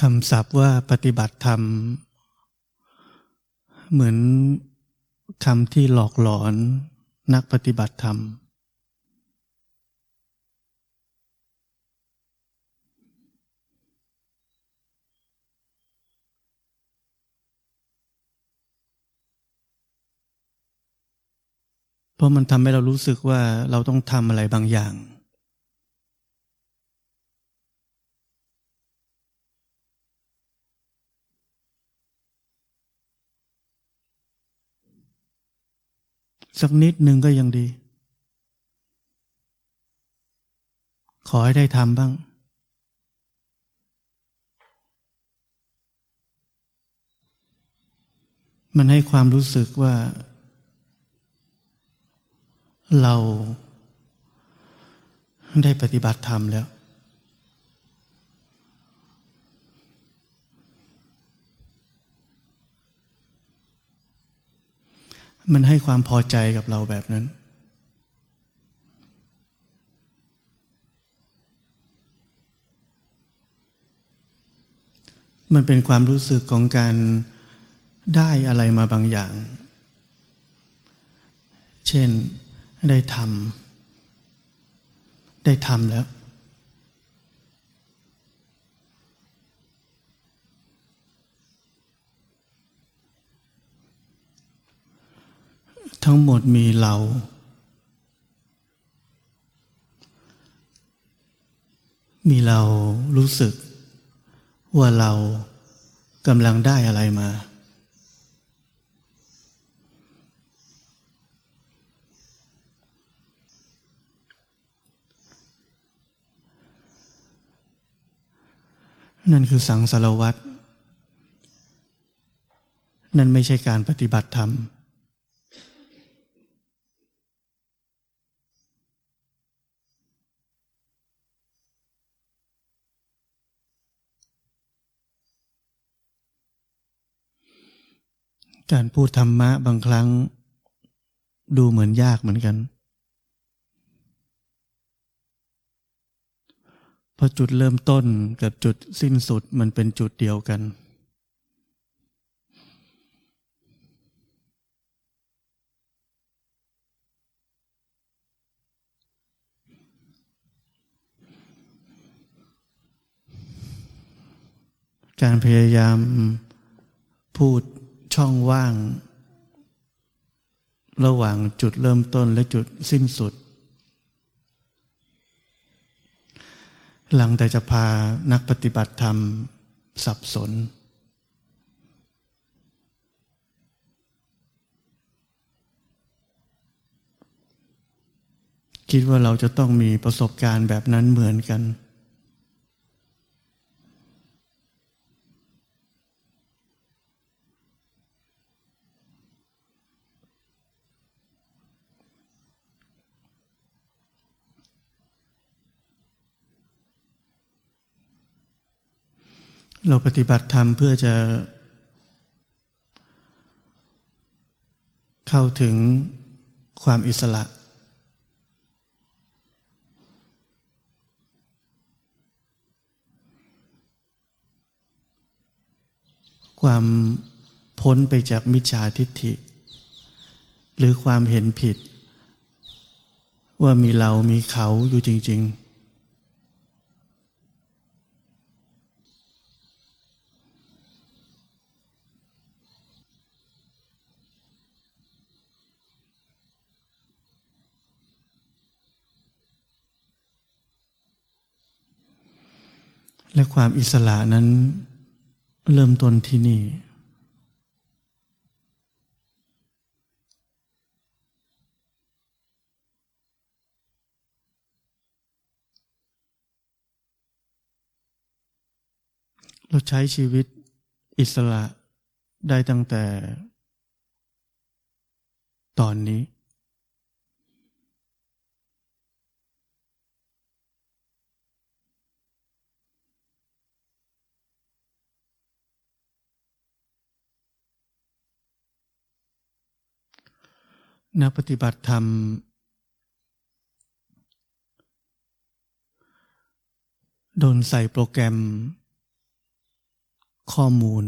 คำศัพท์ว่าปฏิบัติธรรม เหมือนคำที่หลอกหลอนนักปฏิบัติธรรม เพราะมันทำให้เรารู้สึกว่าเราต้องทำอะไรบางอย่าง สักนิดหนึ่งก็ยังดี ขอให้ได้ทำบ้าง มันให้ความรู้สึกว่า เราได้ปฏิบัติธรรมแล้ว มันให้ความพอใจกับเราแบบนั้น มันเป็นความรู้สึกของการได้อะไรมาบางอย่าง เช่นได้ทำได้ทำแล้ว ทั้งหมดมีเรา มีเรารู้สึก ว่าเรากำลังได้อะไรมา นั่นคือสังสารวัตรนั่นไม่ใช่การปฏิบัติธรรม การพูดธรรมะบางครั้ง ดูเหมือนยากเหมือนกัน เพราะจุดเริ่มต้นกับจุดสิ้นสุดมันเป็นจุดเดียวกัน การพยายามพูด ช่องว่าง ระหว่างจุดเริ่มต้นและจุดสิ้นสุด หลังแต่จะพานักปฏิบัติธรรมสับสน คิดว่าเราจะต้องมีประสบการณ์แบบนั้นเหมือนกัน เราปฏิบัติธรรมเพื่อจะ เข้าถึงความอิสระ ความพ้นไปจากมิจฉาทิฏฐิ หรือความเห็นผิด ว่ามีเรามีเขาอยู่จริง ๆ และความอิสระนั้นเริ่มต้นที่นี่ เราใช้ชีวิตอิสระได้ตั้งแต่ตอนนี้ นักปฏิบัติธรรม โดนใส่โปรแกรม ข้อมูล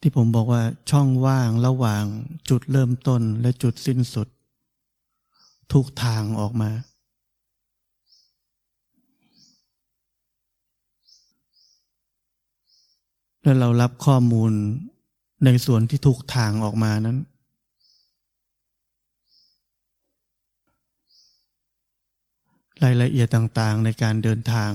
ที่ผมบอกว่าช่องว่างระหว่างจุดเริ่มต้นและจุดสิ้นสุด ทุกทางออกมา แล้วเรารับข้อมูล ในส่วนที่ทุกทางออกมานั้น รายละเอียดต่างๆในการเดินทาง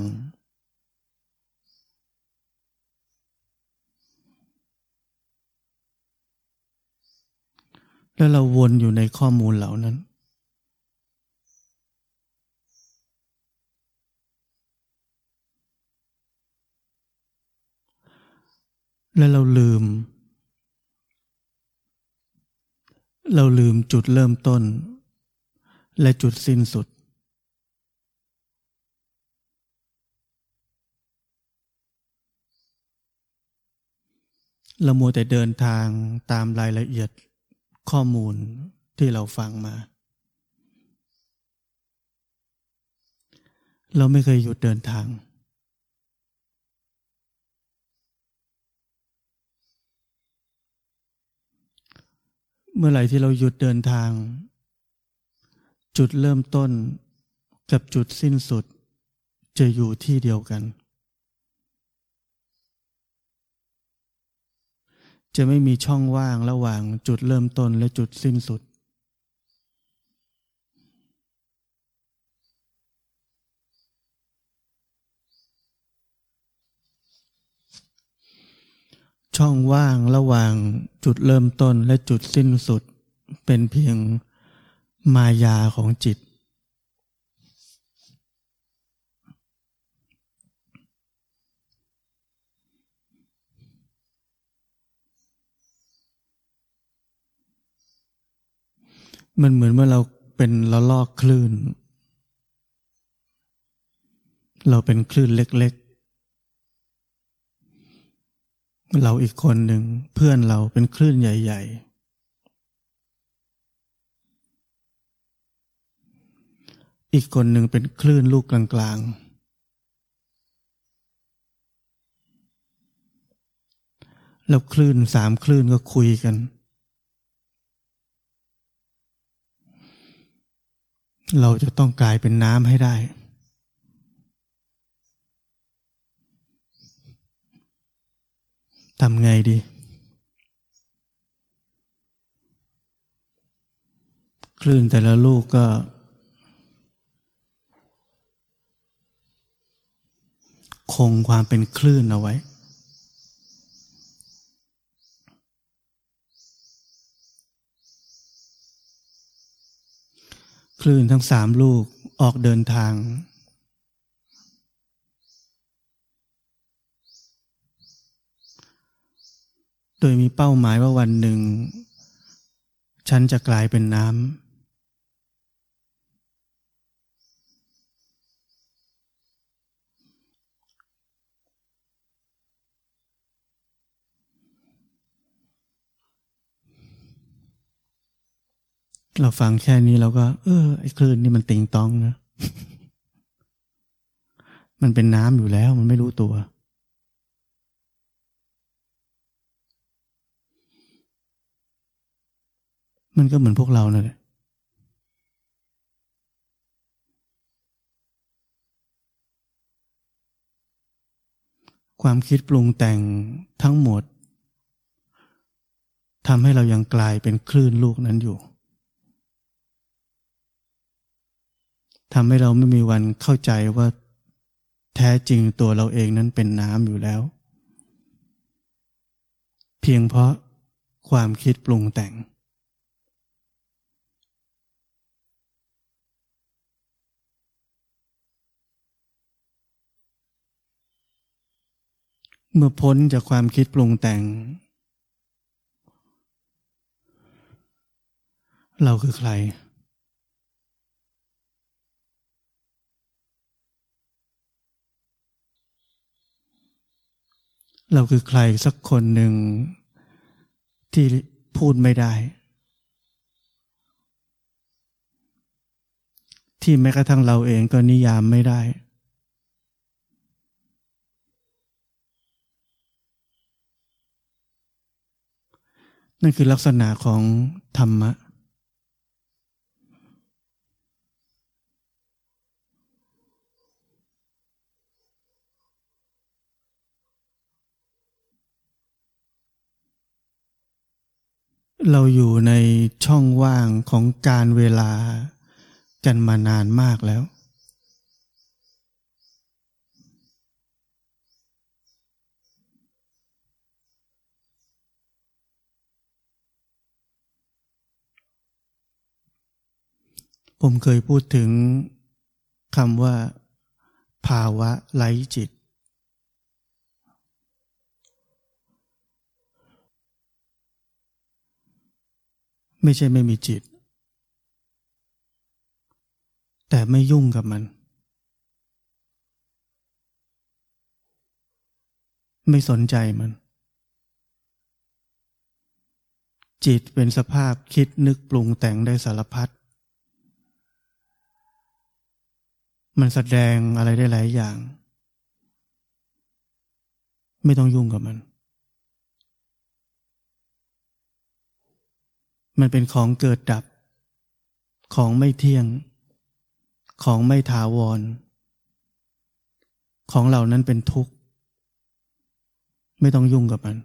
แล้วเราวนอยู่ในข้อมูลเหล่านั้นและเราลืม เราลืมจุดเริ่มต้น และจุดสิ้นสุด เรามัวแต่เดินทางตามรายละเอียดข้อมูลที่เราฟังมา เราไม่เคยหยุดเดินทาง เมื่อไหร่ที่เราหยุดเดินทาง จุดเริ่มต้นกับจุดสิ้นสุด จะอยู่ที่เดียวกัน จะไม่มีช่องว่างระหว่างจุดเริ่มต้นและจุดสิ้นสุด ช่องว่างระหว่างจุดเริ่มต้นและจุดสิ้นสุด เป็นเพียงมายาของจิต มันเหมือนเมื่อเราเป็นละลอกคลื่น เราเป็นคลื่นเล็กๆ เราอีกคนหนึ่งเพื่อนเราเป็นคลื่นใหญ่ ๆ อีกคนหนึ่งเป็นคลื่นลูกกลาง ๆ แล้วคลื่นสามคลื่นก็คุยกัน เราจะต้องกลายเป็นน้ำให้ได้ ทำไงดี คลื่นแต่ละลูกก็ คงความเป็นคลื่นเอาไว้ คลื่นทั้งสามลูกออกเดินทาง โด ยมีเป้าหมายว่าวันหนึ่ง ฉันจะกลายเป็นน้ำเราฟังแค่นี้เราก็ เออไอ้คลื่นนี่มันติงตองนะ มันเป็นน้ำอยู่แล้ว มันไม่รู้ตัว มันก็เหมือนพวกเราเนั่นแหละความคิดปรุงแต่งทั้งหมดทำให้เรายังกลายเป็นคลื่นลูกนั้นอยู่ทำให้เราไม่มีวันเข้าใจว่าแท้จริงตัวเราเองนั้นเป็นน้ำอยู่แล้ว เพียงเพราะความคิดปรุงแต่ง เมื่อพ้นจากความคิดปรุงแต่ง เราคือใคร เราคือใครสักคนหนึ่งที่พูดไม่ได้ ที่แม้กระทั่งเราเองก็นิยามไม่ได้ นั่นคือลักษณะของธรรมะ เราอยู่ในช่องว่างของการเวลากันมานานมากแล้ว ผมเคยพูดถึงคำว่า ภาวะไร้จิต ไม่ใช่ไม่มีจิต แต่ไม่ยุ่งกับมัน ไม่สนใจมัน จิตเป็นสภาพคิดนึกปรุงแต่งได้สารพัด มันแสดงอะไรได้หลายอย่าง ไม่ต้องยุ่งกับมัน มันเป็นของเกิดดับ ของไม่เที่ยง ของไม่ถาวร ของเหล่านั้นเป็นทุกข์ ไม่ต้องยุ่งกับมัน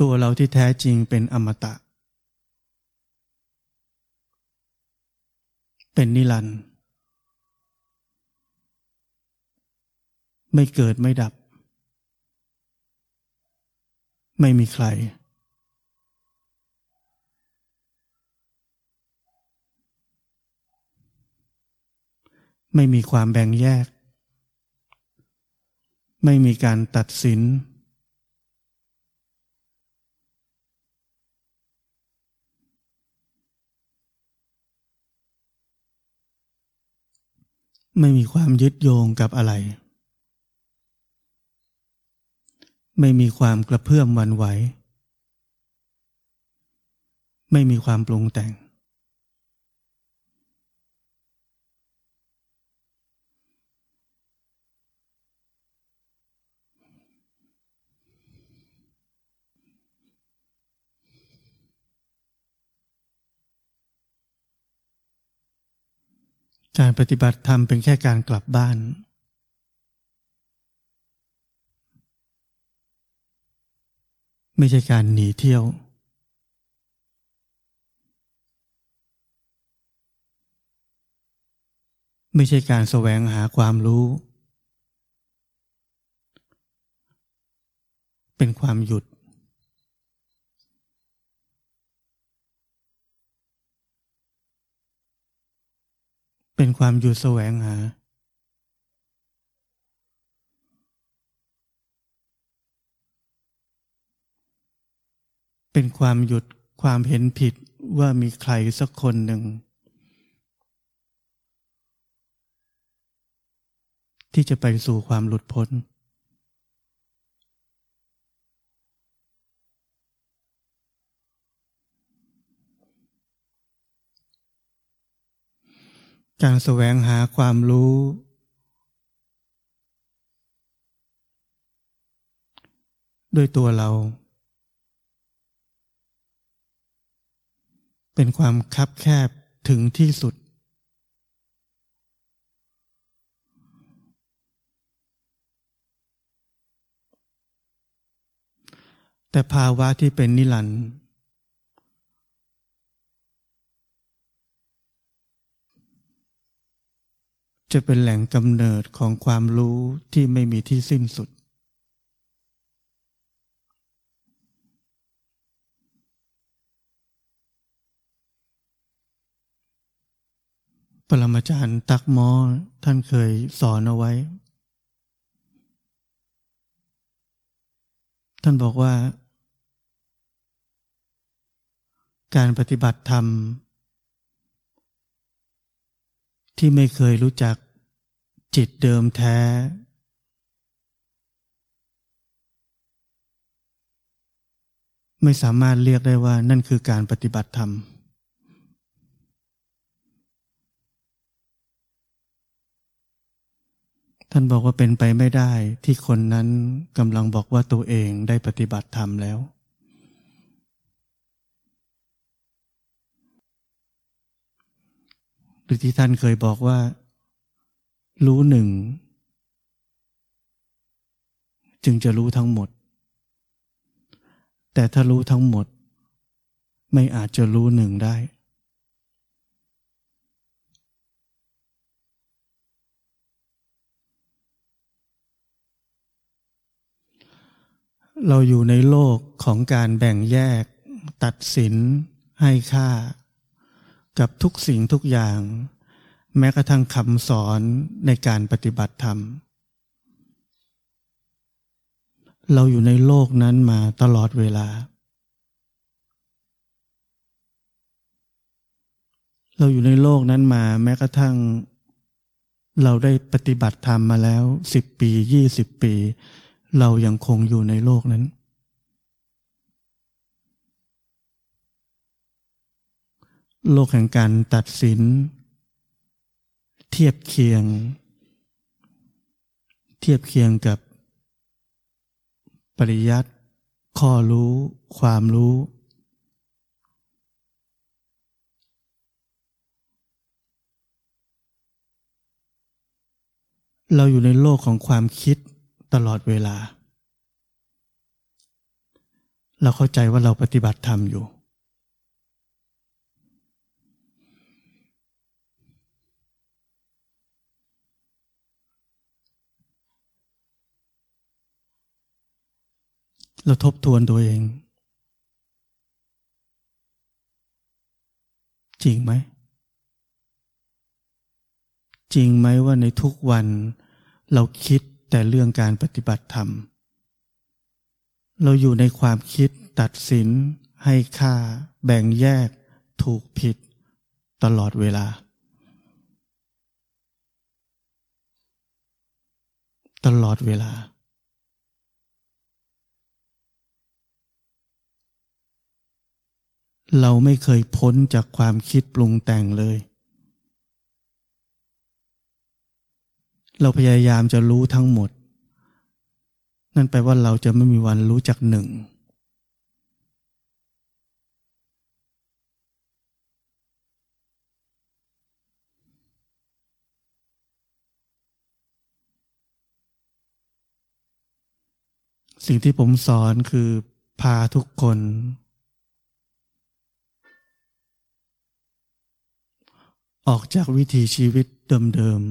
ตัวเราที่แท้จริงเป็นอมตะ เป็นนิรันดร์ไม่เกิดไม่ดับ ไม่มีใคร ไม่มีความแบ่งแยก ไม่มีการตัดสิน ไม่มีความยึดโยงกับอะไร ไม่มีความกระเพื่อมวันไหว ไม่มีความปรุงแต่ง การปฏิบัติธรรมเป็นแค่การกลับบ้าน ไม่ใช่การหนีเที่ยว ไม่ใช่การแสวงหาความรู้ เป็นความหยุด เป็นความหยุดแสวงหา เป็นความหยุดความเห็นผิดว่ามีใครสักคนหนึ่ง ที่จะไปสู่ความหลุดพ้น การแสวงหาความรู้ ด้วยตัวเรา เป็นความคับแคบถึงที่สุด แต่ภาวะที่เป็นนิรันดร์ จะเป็นแหล่งกำเนิดของความรู้ที่ไม่มีที่สิ้นสุด ปรมาจารย์ตักมอท่านเคยสอนเอาไว้ ท่านบอกว่า การปฏิบัติธรรมที่ไม่เคยรู้จัก จิตเดิมแท้ ไม่สามารถเรียกได้ว่านั่นคือการปฏิบัติธรรม ท่านบอกว่าเป็นไปไม่ได้ที่คนนั้นกำลังบอกว่าตัวเองได้ปฏิบัติธรรมแล้วหรือที่ท่านเคยบอกว่า รู้หนึ่ง จึงจะรู้ทั้งหมด แต่ถ้ารู้ทั้งหมด ไม่อาจจะรู้หนึ่งได้ เราอยู่ในโลกของการแบ่งแยก ตัดสิน ให้ค่า กับทุกสิ่งทุกอย่าง แม้กระทั่งคำสอนในการปฏิบัติธรรม เราอยู่ในโลกนั้นมาตลอดเวลา เราอยู่ในโลกนั้นมาแม้กระทั่ง เราได้ปฏิบัติธรรมมาแล้วสิบปียี่สิบปี เรายังคงอยู่ในโลกนั้น โลกแห่งการตัดสิน เทียบเคียง เทียบเคียงกับ ปริยัติข้อรู้ ความรู้ เราอยู่ในโลกของความคิดตลอดเวลา เราเข้าใจว่าเราปฏิบัติธรรมอยู่ เราทบทวนตัวเอง จริงไหม จริงไหมว่าในทุกวันเราคิดแต่เรื่องการปฏิบัติธรรม เราอยู่ในความคิดตัดสิน ให้ค่า แบ่งแยก ถูกผิด ตลอดเวลา ตลอดเวลา เราไม่เคยพ้นจากความคิดปรุงแต่งเลย เราพยายามจะรู้ทั้งหมด นั่นแปลว่าเราจะไม่มีวันรู้จักหนึ่ง สิ่งที่ผมสอนคือพาทุกคน ออกจากวิถีชีวิตเดิม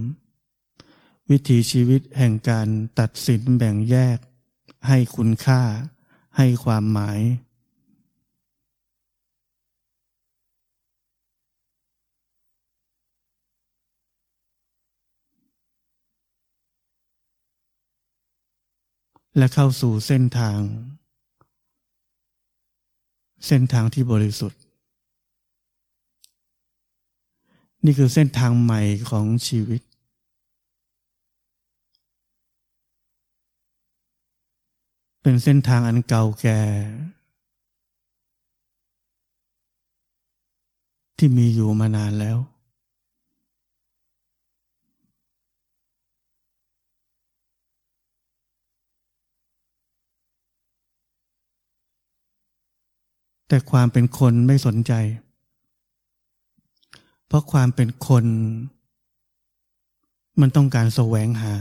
ๆ วิถีชีวิตแห่งการตัดสินแบ่งแยก ให้คุณค่า ให้ความหมาย และเข้าสู่เส้นทาง เส้นทางที่บริสุทธิ์ นี่คือเส้นทางใหม่ของชีวิต เป็นเส้นทางอันเก่าแก่ ที่มีอยู่มานานแล้ว แต่ความเป็นคนไม่สนใจ เพราะความเป็นคน มันต้องการแสวงหา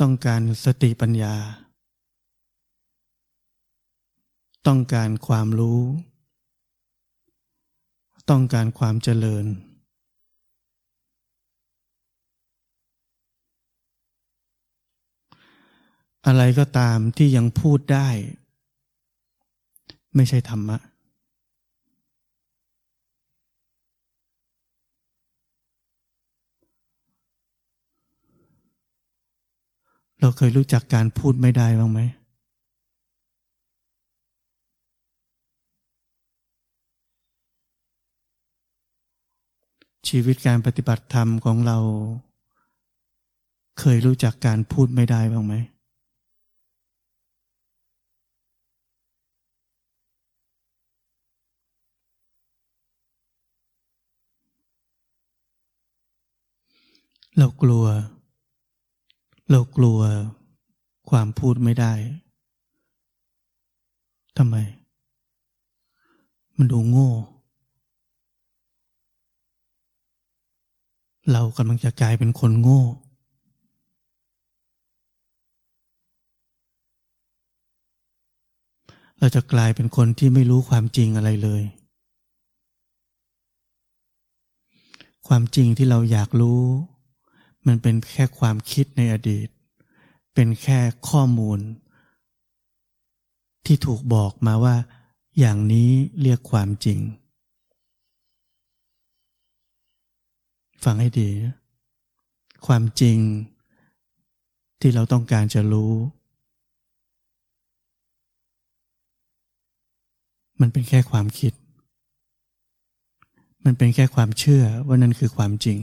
ต้องการสติปัญญา ต้องการความรู้ ต้องการความเจริญ อะไรก็ตามที่ยังพูดได้ ไม่ใช่ธรรมะ เราเคยรู้จักการพูดไม่ได้บ้างไหม ชีวิตการปฏิบัติธรรมของเรา เคยรู้จักการพูดไม่ได้บ้างไหม เรากลัว เรากลัวความพูดไม่ได้ทำไม มันดูโง่ เรากำลังจะกลายเป็นคนโง่ เราจะกลายเป็นคนที่ไม่รู้ความจริงอะไรเลย ความจริงที่เราอยากรู้ มันเป็นแค่ความคิดในอดีต เป็นแค่ข้อมูล ที่ถูกบอกมาว่า อย่างนี้เรียกความจริง ฟังให้ดี ความจริงที่เราต้องการจะรู้ มันเป็นแค่ความคิด มันเป็นแค่ความเชื่อว่านั่นคือความจริง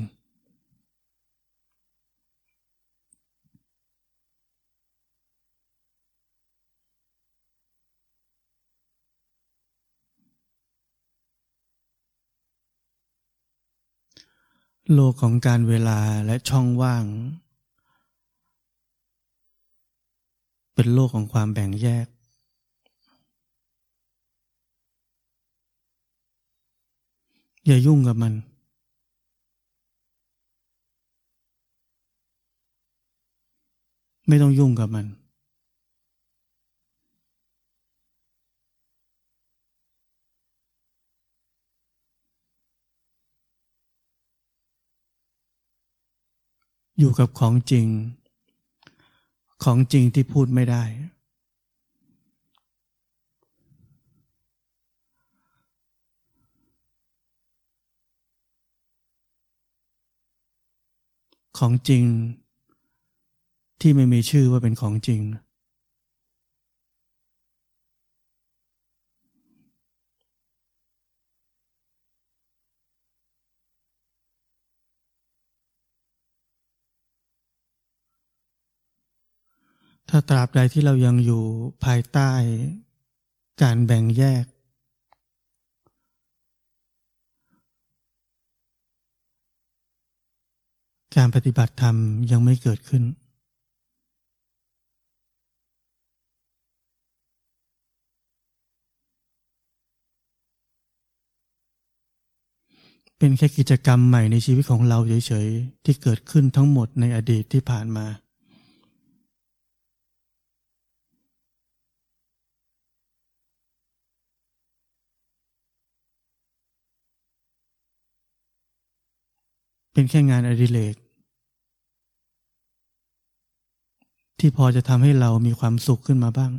โลกของการเวลาและช่องว่าง เป็นโลกของความแบ่งแยก อย่ายุ่งกับมัน ไม่ต้องยุ่งกับมัน อยู่กับของจริง ของจริงที่พูดไม่ได้ ของจริงที่ไม่มีชื่อว่าเป็นของจริง ถ้าตราบใดที่เรายังอยู่ภายใต้การแบ่งแยก การปฏิบัติธรรมยังไม่เกิดขึ้น เป็นแค่กิจกรรมใหม่ในชีวิตของเราเฉยๆ ที่เกิดขึ้นทั้งหมดในอดีตที่ผ่านมา เป็นแค่งานอดิเรกที่พอจะทำให้เรามีความสุขขึ้นมาบ้าง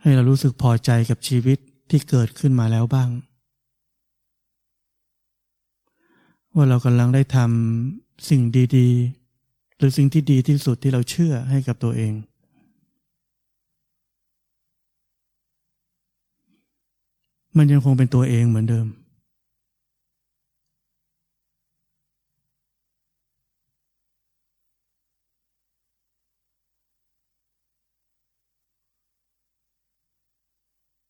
ให้เรารู้สึกพอใจกับชีวิตที่เกิดขึ้นมาแล้วบ้าง ว่าเรากำลังได้ทำสิ่งดีๆ หรือสิ่งที่ดีที่สุดที่เราเชื่อให้กับตัวเอง มันยังคงเป็นตัวเองเหมือนเดิม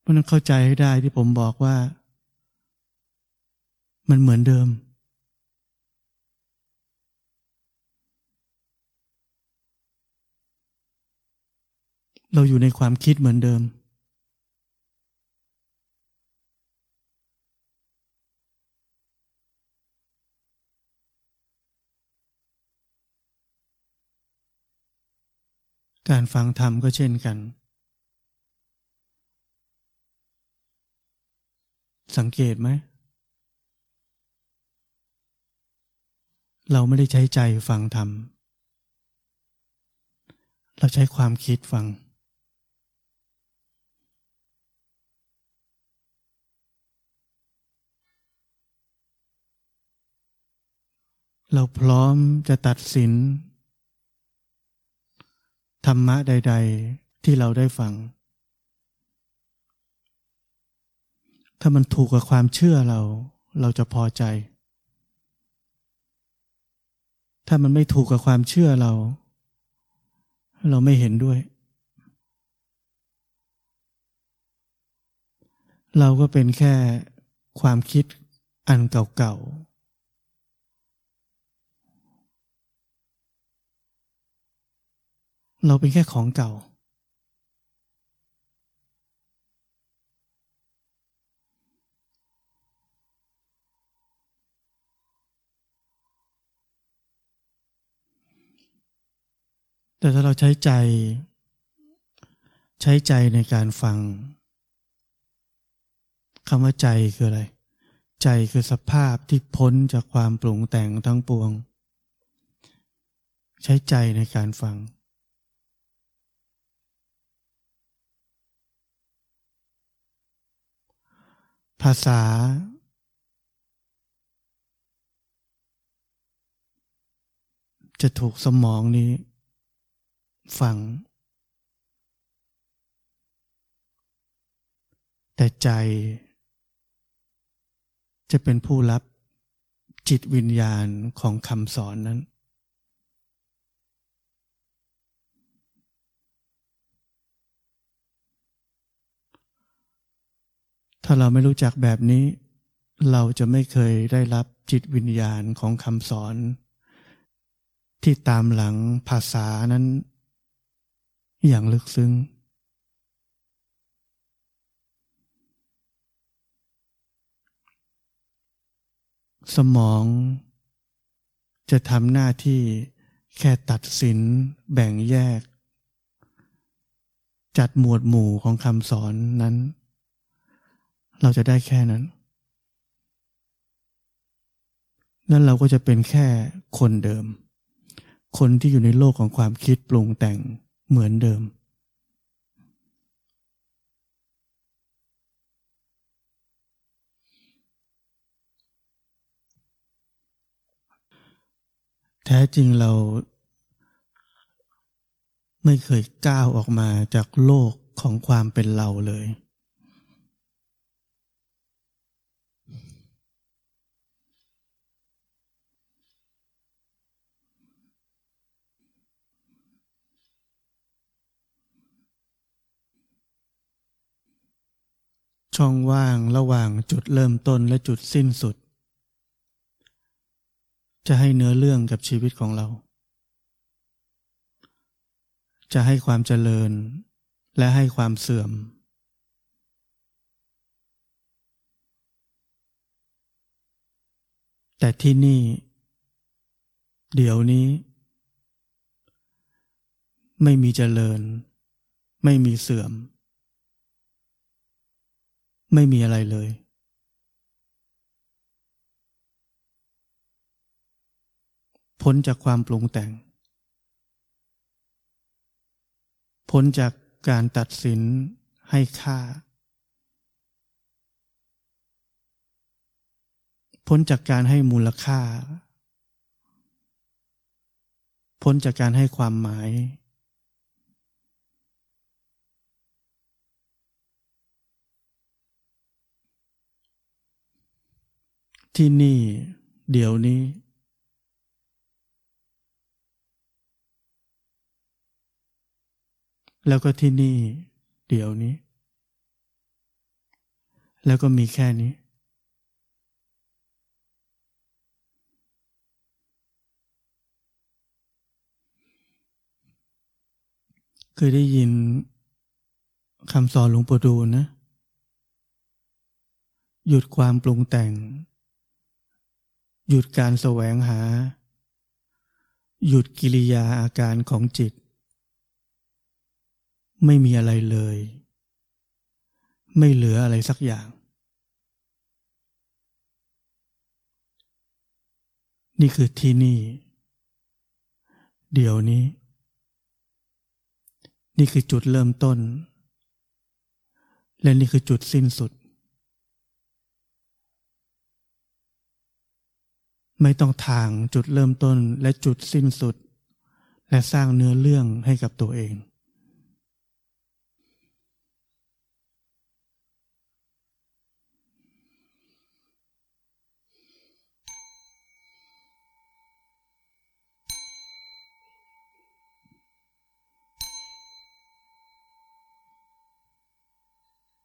ราะนั้นเข้าใจให้ได้ที่ผมบอกว่า มันเหมือนเดิม เราอยู่ในความคิดเหมือนเดิม การฟังธรรมก็เช่นกัน สังเกตไหม เราไม่ได้ใช้ใจฟังธรรม เราใช้ความคิดฟัง เราพร้อมจะตัดสิน ธรรมะใด ๆ ที่เราได้ฟัง ถ้ามันถูกกับความเชื่อเรา เราจะพอใจ ถ้ามันไม่ถูกกับความเชื่อเรา เราไม่เห็นด้วย เราก็เป็นแค่ความคิดอันเก่าๆ เราเป็นแค่ของเก่า แต่ถ้าเราใช้ใจ ใช้ใจในการฟังคำว่าใจคืออะไร ใจคือสภาพที่พ้นจากความปรุงแต่งทั้งปวง ใช้ใจในการฟัง ภาษา จะถูกสมองนี้ ฟัง แต่ใจจะเป็นผู้รับจิตวิญญาณของคำสอนนั้น ถ้าเราไม่รู้จักแบบนี้ เราจะไม่เคยได้รับจิตวิญญาณของคำสอน ที่ตามหลังภาษานั้น อย่างลึกซึ้ง สมอง จะทำหน้าที่แค่ตัดสินแบ่งแยก จัดหมวดหมู่ของคำสอนนั้น เราจะได้แค่นั้น นั่นเราก็จะเป็นแค่คนเดิม คนที่อยู่ในโลกของความคิดปรุงแต่ง เหมือนเดิม แท้จริงเราไม่เคยก้าวออกมาจากโลกของความเป็นเราเลย ช่องว่างระหว่างจุดเริ่มต้นและจุดสิ้นสุด จะให้เนื้อเรื่องกับชีวิตของเรา จะให้ความเจริญและให้ความเสื่อม แต่ที่นี่ เดี๋ยวนี้ ไม่มีเจริญ ไม่มีเสื่อม ไม่มีอะไรเลย พ้นจากความปรุงแต่ง พ้นจากการตัดสินให้ค่า พ้นจากการให้มูลค่า พ้นจากการให้ความหมาย ที่นี่ เดี๋ยวนี้ แล้วก็ที่นี่ เดี๋ยวนี้ แล้วก็มีแค่นี้ เคยได้ยินคำสอนหลวงปู่ดูลนะ หยุดความปรุงแต่ง หยุดการแสวงหา หยุดกิริยาอาการของจิต ไม่มีอะไรเลย ไม่เหลืออะไรสักอย่าง นี่คือที่นี่ เดี๋ยวนี้ นี่คือจุดเริ่มต้น และนี่คือจุดสิ้นสุด ไม่ต้องทางจุดเริ่มต้นและจุดสิ้นสุด และสร้างเนื้อเรื่องให้กับตัวเอง